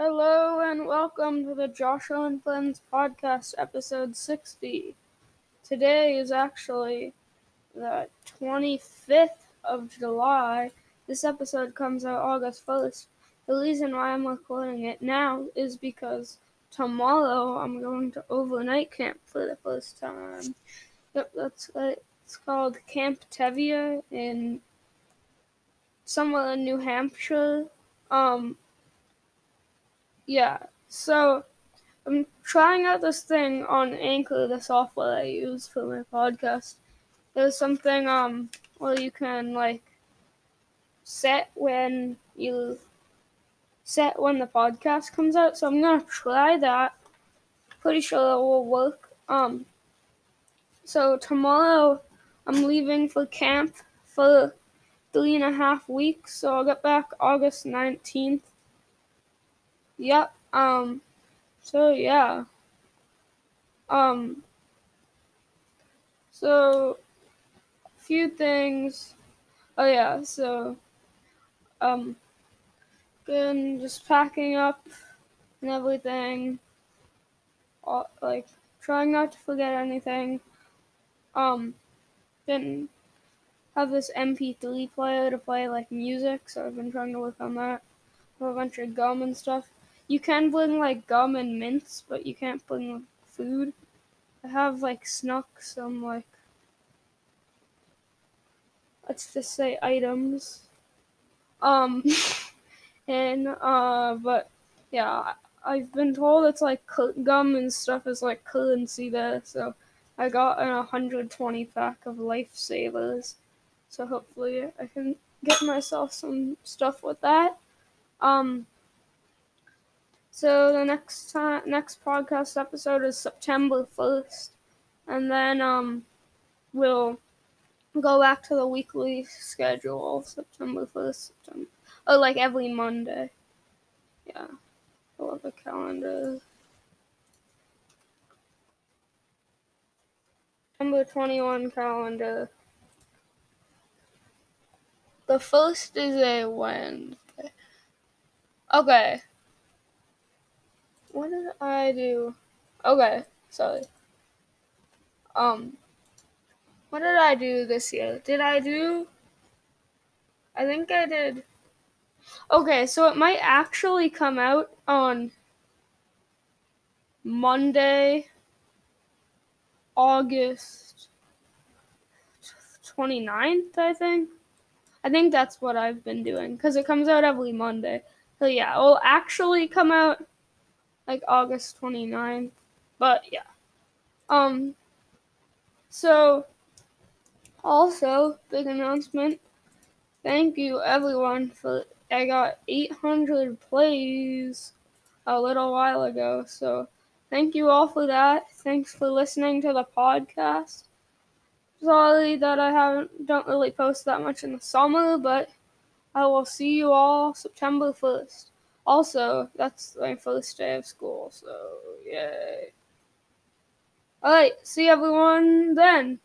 Hello and welcome to the Josho and Friends podcast, episode 60. Today is actually the 25th of July. This episode comes out August 1st. The reason why I'm recording it now is because tomorrow I'm going to overnight camp for the first time. Yep, that's right. It's called Camp Tevya in somewhere in New Hampshire. Um, yeah, so I'm trying out this thing on Anchor, the software I use for my podcast. There's something um where you can like set when you set when the podcast comes out. So I'm gonna try that. Pretty sure it will work. Um so tomorrow I'm leaving for camp for three and a half weeks, so I'll get back August nineteenth. Yep. Um. So yeah. Um. So, a few things. Oh yeah. So, um, been just packing up and everything. All, like trying not to forget anything. Um, been have this MP3 player to play like music, so I've been trying to work on that. Have a bunch of gum and stuff. You can bring like gum and mints, but you can't bring food. I have like snuck some like let's just say items. Um and uh but yeah, I've been told it's like gum and stuff is like currency there, so I got an 120 pack of lifesavers. So hopefully I can get myself some stuff with that. Um so the next time, next podcast episode is September first, and then um, we'll go back to the weekly schedule. September first, September. Oh, like every Monday. Yeah, I love the calendar. September twenty one calendar. The first is a Wednesday. Okay. What did I do? Okay, sorry. Um, what did I do this year? Did I do? I think I did. Okay, so it might actually come out on Monday, August 29th, I think. I think that's what I've been doing because it comes out every Monday. So yeah, it will actually come out like August 29th. But yeah. Um so also big announcement. Thank you everyone for I got 800 plays a little while ago. So thank you all for that. Thanks for listening to the podcast. Sorry that I haven't don't really post that much in the summer, but I will see you all September 1st. Also, that's my first day of school, so yay. Alright, see everyone then.